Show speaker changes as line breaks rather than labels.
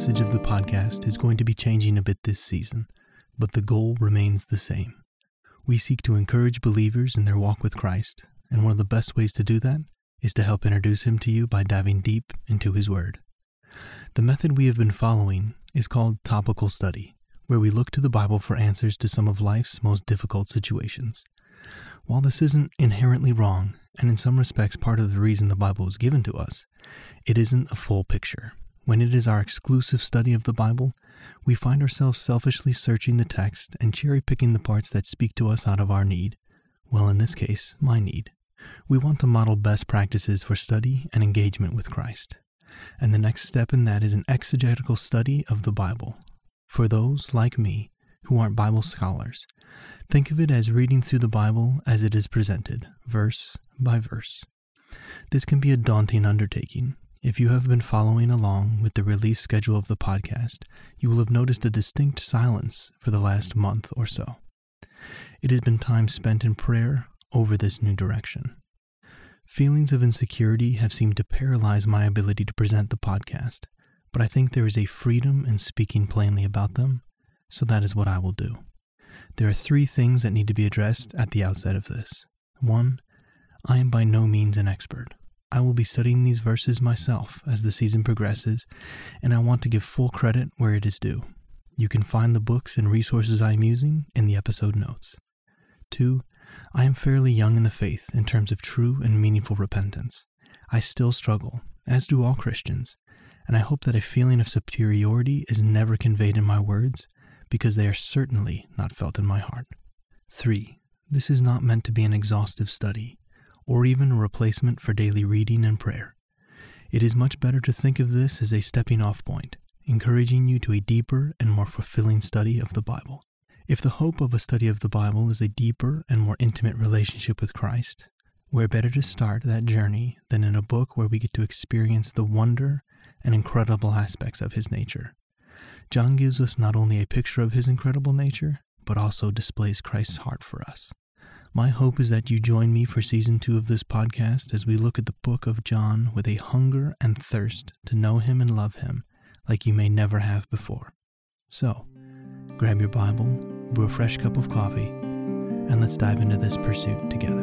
message of the podcast is going to be changing a bit this season, but the goal remains the same. We seek to encourage believers in their walk with Christ, and one of the best ways to do that is to help introduce Him to you by diving deep into His Word. The method we have been following is called topical study, where we look to the Bible for answers to some of life's most difficult situations. While this isn't inherently wrong, and in some respects part of the reason the Bible was given to us, it isn't a full picture. When it is our exclusive study of the Bible, we find ourselves selfishly searching the text and cherry picking the parts that speak to us out of our need. Well, in this case, my need. We want to model best practices for study and engagement with Christ. And the next step in that is an exegetical study of the Bible. For those, like me, who aren't Bible scholars, think of it as reading through the Bible as it is presented, verse by verse. This can be a daunting undertaking. If you have been following along with the release schedule of the podcast, you will have noticed a distinct silence for the last month or so. It has been time spent in prayer over this new direction. Feelings of insecurity have seemed to paralyze my ability to present the podcast, but I think there is a freedom in speaking plainly about them, so that is what I will do. There are three things that need to be addressed at the outset of this. One, I am by no means an expert. I will be studying these verses myself as the season progresses, and I want to give full credit where it is due. You can find the books and resources I am using in the episode notes. Two, I am fairly young in the faith in terms of true and meaningful repentance. I still struggle, as do all Christians, and I hope that a feeling of superiority is never conveyed in my words because they are certainly not felt in my heart. 3. This is not meant to be an exhaustive study or even a replacement for daily reading and prayer. It is much better to think of this as a stepping off point, encouraging you to a deeper and more fulfilling study of the Bible. If the hope of a study of the Bible is a deeper and more intimate relationship with Christ, where better to start that journey than in a book where we get to experience the wonder and incredible aspects of his nature. John gives us not only a picture of his incredible nature, but also displays Christ's heart for us. My hope is that you join me for season two of this podcast as we look at the book of John with a hunger and thirst to know him and love him like you may never have before. So, grab your Bible brew a fresh cup of coffee, and let's dive into this pursuit together.